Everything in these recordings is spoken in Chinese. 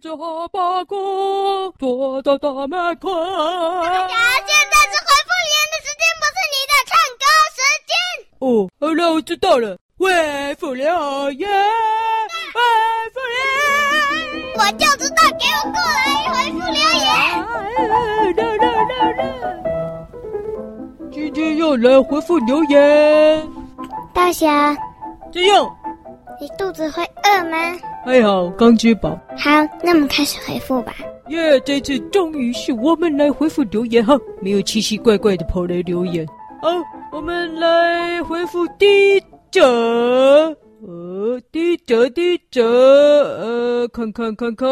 着哈巴狗，躲到大门口。大家现在是回复留言的时间，不是你的唱歌时间。哦，好了，我知道了。回复留言，回复留言，我就知道，给我过来回复留言。来来来来，今天要来回复留言。大侠，这样，你肚子会饿吗？还好，刚吃饱。好，那我们开始回复吧。耶，这次终于是我们来回复留言哈，没有奇奇怪怪的跑来留言。好，我们来回复第一则，呃，第一则，第一则，呃，看看看看，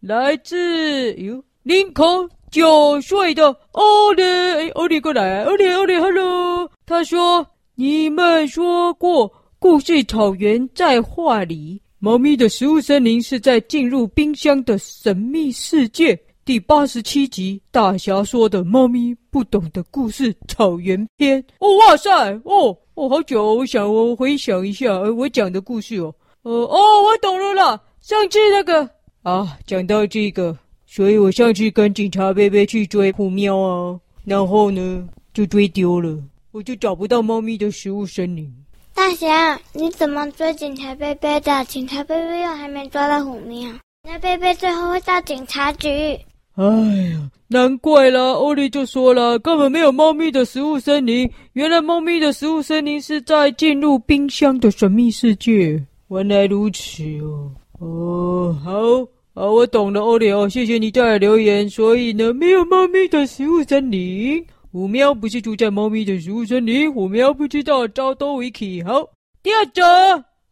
来自哟，林口九岁的奥利，哎，欧里过来，奥利，奥利，hello，他说，你们说过故事草原在画里。猫咪的食物森林是在进入冰箱的神秘世界。第八十七集，大侠说的猫咪不懂的故事草原篇。哦，哇塞，哦，哦，好久，我想我回想一下，呃，我讲的故事哦，呃，哦，我懂了啦。上次那个啊，讲到这个，所以我上次跟警察贝贝去追虎喵啊，然后呢就追丢了，我就找不到猫咪的食物森林。大侠，你怎么追警察贝贝的？警察贝贝又还没抓到虎喵，那贝贝最后会到警察局。哎呀，难怪了，欧里就说了，根本没有猫咪的食物森林。原来猫咪的食物森林是在进入冰箱的神秘世界。原来如此哦。哦，好，好，我懂了，欧里哦，谢谢你带来留言。所以呢，没有猫咪的食物森林。虎喵不是住在猫咪的食物森林，虎喵不知道招多维奇。好，第二则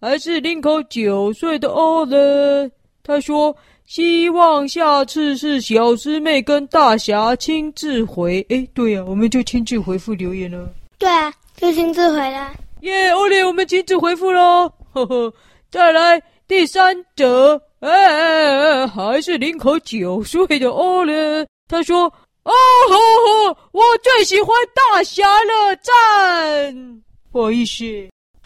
还是林口九岁的欧人，他说希望下次是小师妹跟大侠亲自回。诶，对呀、啊，我们就亲自回复留言了。对啊，就亲自回了。耶，欧里，我们亲自回复喽。呵呵，再来第三则，哎哎哎，还是林口九岁的欧人，他说。哦吼吼！我最喜欢大侠了，赞！不好意思，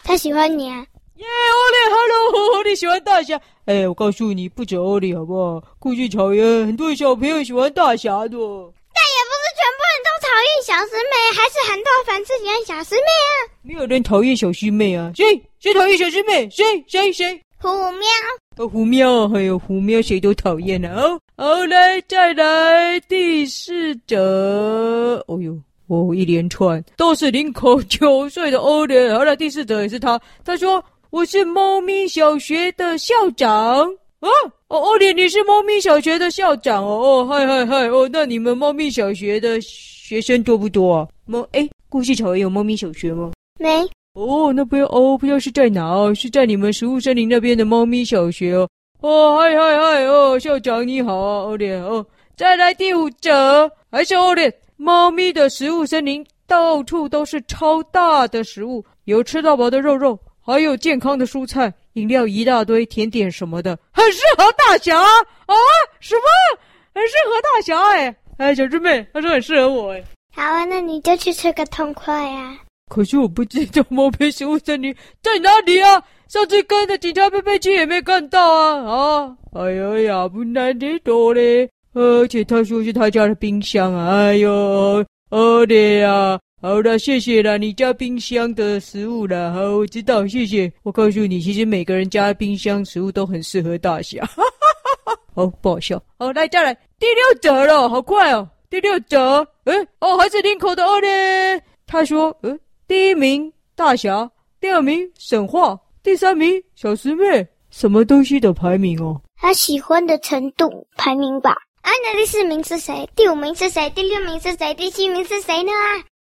他喜欢你啊！耶，欧里，Hello，你喜欢大侠？哎，我告诉你，不止欧利，好不好？故事草原很多小朋友喜欢大侠的，但也不是全部人都讨厌小师妹，还是很多粉丝喜欢小师妹啊！没有人讨厌小师妹啊？谁？谁讨厌小师妹？谁？谁？谁？虎喵。哦，虎喵，还有虎喵，谁都讨厌啊哦。好，来，再来第四则。哦呦，哦，一连串都是林口九岁的欧连。好了，第四者也是他。他说：“我是猫咪小学的校长。”啊，哦，欧连，你是猫咪小学的校长哦。哦，嗨嗨嗨，哦，那你们猫咪小学的学生多不多啊？猫，哎，故事草原有猫咪小学吗？没。哦，那不要哦，不知道是在哪哦，是在你们食物森林那边的猫咪小学哦。哦，嗨嗨嗨，哦，校长你好啊，欧连哦。再来第五则，还是欧连。猫咪的食物森林到处都是超大的食物，有吃到饱的肉肉，还有健康的蔬菜、饮料一大堆，甜点什么的，很适合大侠啊！什么？很适合大侠哎！哎，小师妹，他说很适合我哎。好啊，那你就去吃个痛快呀。可是我不知道猫咪食物森林在哪里啊！上次跟着警察贝贝去也没看到啊！啊，哎呀呀，不难得多嘞！而且他说是他家的冰箱啊！哎呦，好的呀，好了，谢谢了，你家冰箱的食物了，好，我知道，谢谢。我告诉你，其实每个人家冰箱食物都很适合大侠。好，不好笑。好，来再来第六则了，好快哦！第六则，哎，哦，还是林口的哦嘞。他说，嗯。第一名大侠，第二名神话，第三名小师妹，什么东西的排名哦？他喜欢的程度排名吧。啊，那第四名是谁？第五名是谁？第六名是谁？第七名是谁呢？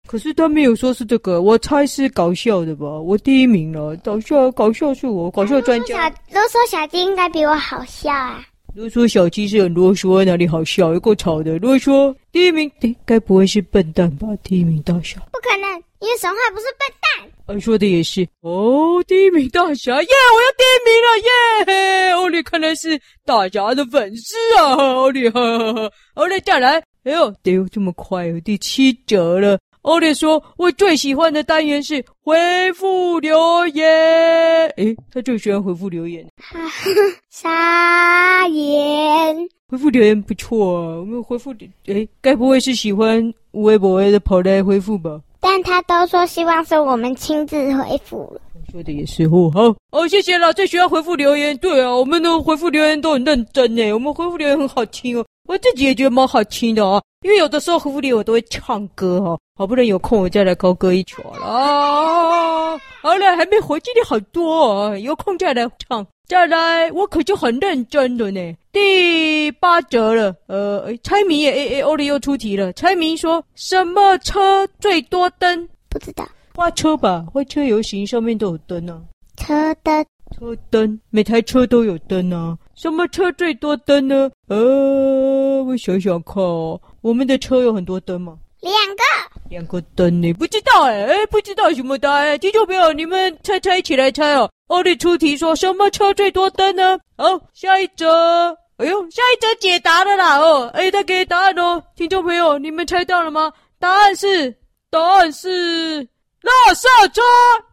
可是他没有说是这个，我猜是搞笑的吧？我第一名了，搞笑，搞笑是我，搞笑专家。都说小鸡应该比我好笑啊。如果说小鸡是很啰嗦，哪里好笑？又够吵的。如果说第一名，该不会是笨蛋吧？第一名大侠，不可能，因为神话不是笨蛋。啊，说的也是。哦，第一名大侠，耶！我要第一名了，耶！奥利看来是大侠的粉丝啊，欧里，哈哈哈。欧里再来，哎呦，得有这么快哦，第七折了。奥利说：“我最喜欢的单元是回复留言。”诶，他最喜欢回复留言。哈哈，傻眼。回复留言不错啊。我们回复，诶，该不会是喜欢微博的跑来回复吧？但他都说希望是我们亲自回复了。说的也是哦，好哦，谢谢啦，最喜欢回复留言。对啊，我们的回复留言都很认真呢，我们回复留言很好听哦，我自己也觉得蛮好听的啊。因为有的时候回复留言我都会唱歌哈、哦，好不容易有空我再来高歌一曲啦。好了，还没回，今天好多啊，有空再来唱。再来，我可就很认真了呢。第八折了，呃，猜谜也，诶诶，欧里又出题了。猜谜说什么车最多灯？不知道。花车吧，花车游行上面都有灯呢、啊。车灯，车灯，每台车都有灯啊。什么车最多灯呢？呃，我想想看哦，我们的车有很多灯吗？两个，两个灯你？不知道哎，哎，不知道什么答案。听众朋友，你们猜猜，一起来猜哦。奥利出题说什么车最多灯呢？好，下一则。哎呦，下一则解答了啦哦。哎，他给答案哦。听众朋友，你们猜到了吗？答案是，答案是。垃圾车，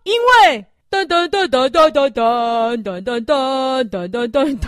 因为噔噔噔噔噔噔噔噔噔噔噔噔噔。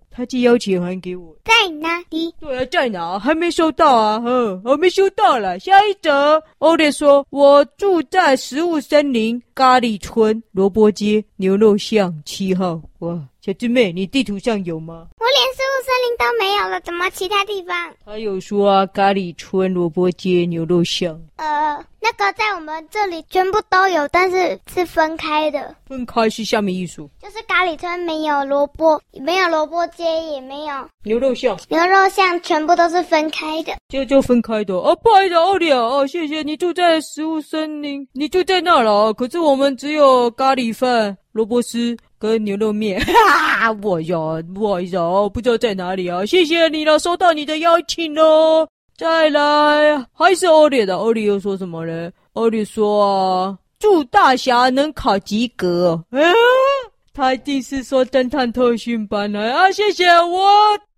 他寄邀请函给我，在哪里？对啊，在哪？还没收到啊！哼，还没收到了。下一则，欧烈说：“我住在食物森林咖喱村萝卜街牛肉巷七号。”哇，小师妹，你地图上有吗？我连食物森林都没有了，怎么其他地方？他有说啊，咖喱村萝卜街牛肉巷。呃。那个在我们这里全部都有，但是是分开的。分开是下面一组，就是咖喱村没有萝卜，没有萝卜街，也没有牛肉巷。牛肉巷全部都是分开的，就就分开的。哦，不好意思，奥利亚，哦，谢谢你住在食物森林，你住在那了。可是我们只有咖喱饭、萝卜丝跟牛肉面。哈哈，我呀，不好意思哦，不知道在哪里啊。谢谢你了，收到你的邀请喽。再来，还是欧里的。欧里又说什么呢？欧里说啊，祝大侠能考及格。嗯，他一定是说侦探特训班来啊。谢谢，我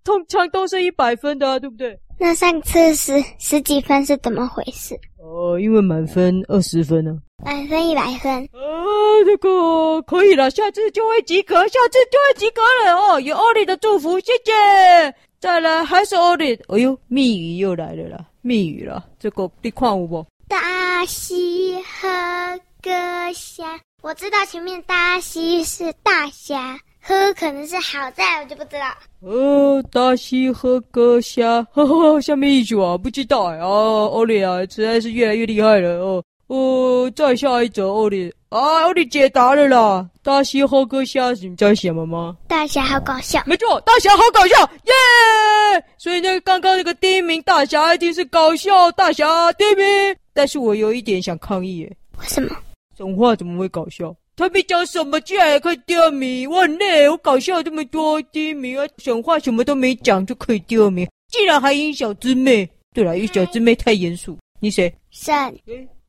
通常都是一百分的啊，对不对？那上次十十几分是怎么回事？哦，因为满分二十分呢。满分一百分。哦，这个可以了，下次就会及格，下次就会及格了哦。有欧利的祝福，谢谢。再来还是奥利，哎呦，密语又来了啦！密语了，这个你看有无？大西和个虾，我知道前面大西是大虾，喝可能是好在，我就不知道。哦，大西和个虾，呵呵，下面一句啊，不知道哎。哦，奥利啊，实在是越来越厉害了哦。哦，再下一则奥利。啊！我你解答了啦！大侠好搞笑，是你在什么？吗？大侠好搞笑，没错，大侠好搞笑，耶！所以那个刚刚那个第一名大侠一定是搞笑大侠第一名。但是我有一点想抗议，耶。为什么？神话怎么会搞笑？他没讲什么，居然也可以第二名，我很累，我搞笑这么多，第一名啊！神话什么都没讲就可以第二名，竟然还赢小师妹。对了，因为小师妹太严肃。你谁？神。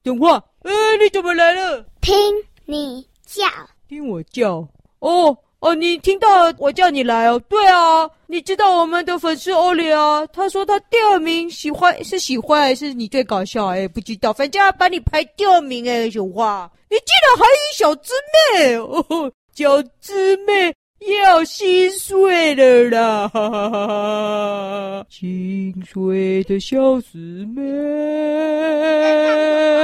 诶等会，哎，你怎么来了？听你叫，听我叫。哦哦，你听到我叫你来哦？对啊，你知道我们的粉丝欧里啊？他说他第二名喜欢是喜欢还是你最搞笑？哎，不知道，反正要把你排第二名哎，小花，你竟然还有小姊妹哦，小姊妹。要心碎了啦！哈哈哈哈，心碎的小师妹，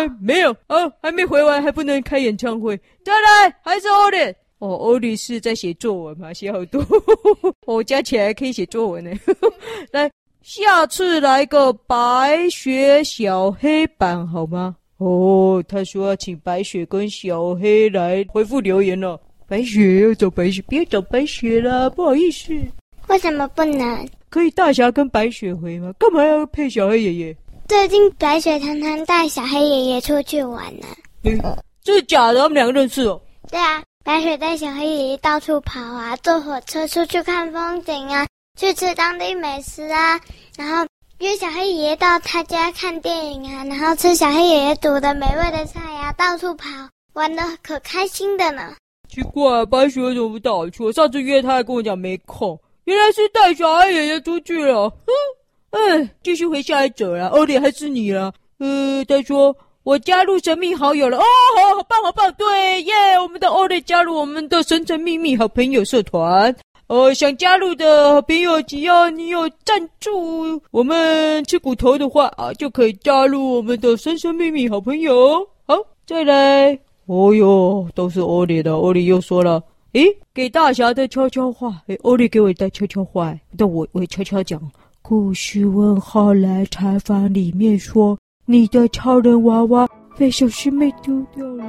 没有哦，还没回完，还不能开演唱会。再来，还是欧里哦，欧里是在写作文嘛，写好多，我加起来可以写作文呢。来，下次来个白雪小黑版好吗？哦，他说要请白雪跟小黑来回复留言了。白雪要找白雪，别找白雪了，不好意思。为什么不能？可以大侠跟白雪回吗？干嘛要配小黑爷爷？最近白雪常常带小黑爷爷出去玩呢、啊。嗯，这是假的，他们两个认识哦。对啊，白雪带小黑爷爷到处跑啊，坐火车出去看风景啊，去吃当地美食啊，然后约小黑爷爷到他家看电影啊，然后吃小黑爷爷煮的美味的菜呀、啊，到处跑，玩的可开心的呢。奇怪，白雪怎么不带我去？上次约他还跟我讲没空，原来是带小黑爷爷出去了。哼，哎，继续回下一则了，欧里还是你了。呃，他说。我加入神秘好友了哦，好，好棒，好棒！对耶，我们的欧蕾加入我们的神神秘秘好朋友社团。呃，想加入的好朋友，只要你有赞助我们吃骨头的话啊，就可以加入我们的神神秘秘好朋友。好，再来。哦哟，都是欧里的。欧里又说了，诶，给大侠的悄悄话。诶，欧里给我带悄悄话，但我我悄悄讲。故事问号来采访里面说。你的超人娃娃被小师妹丢掉了，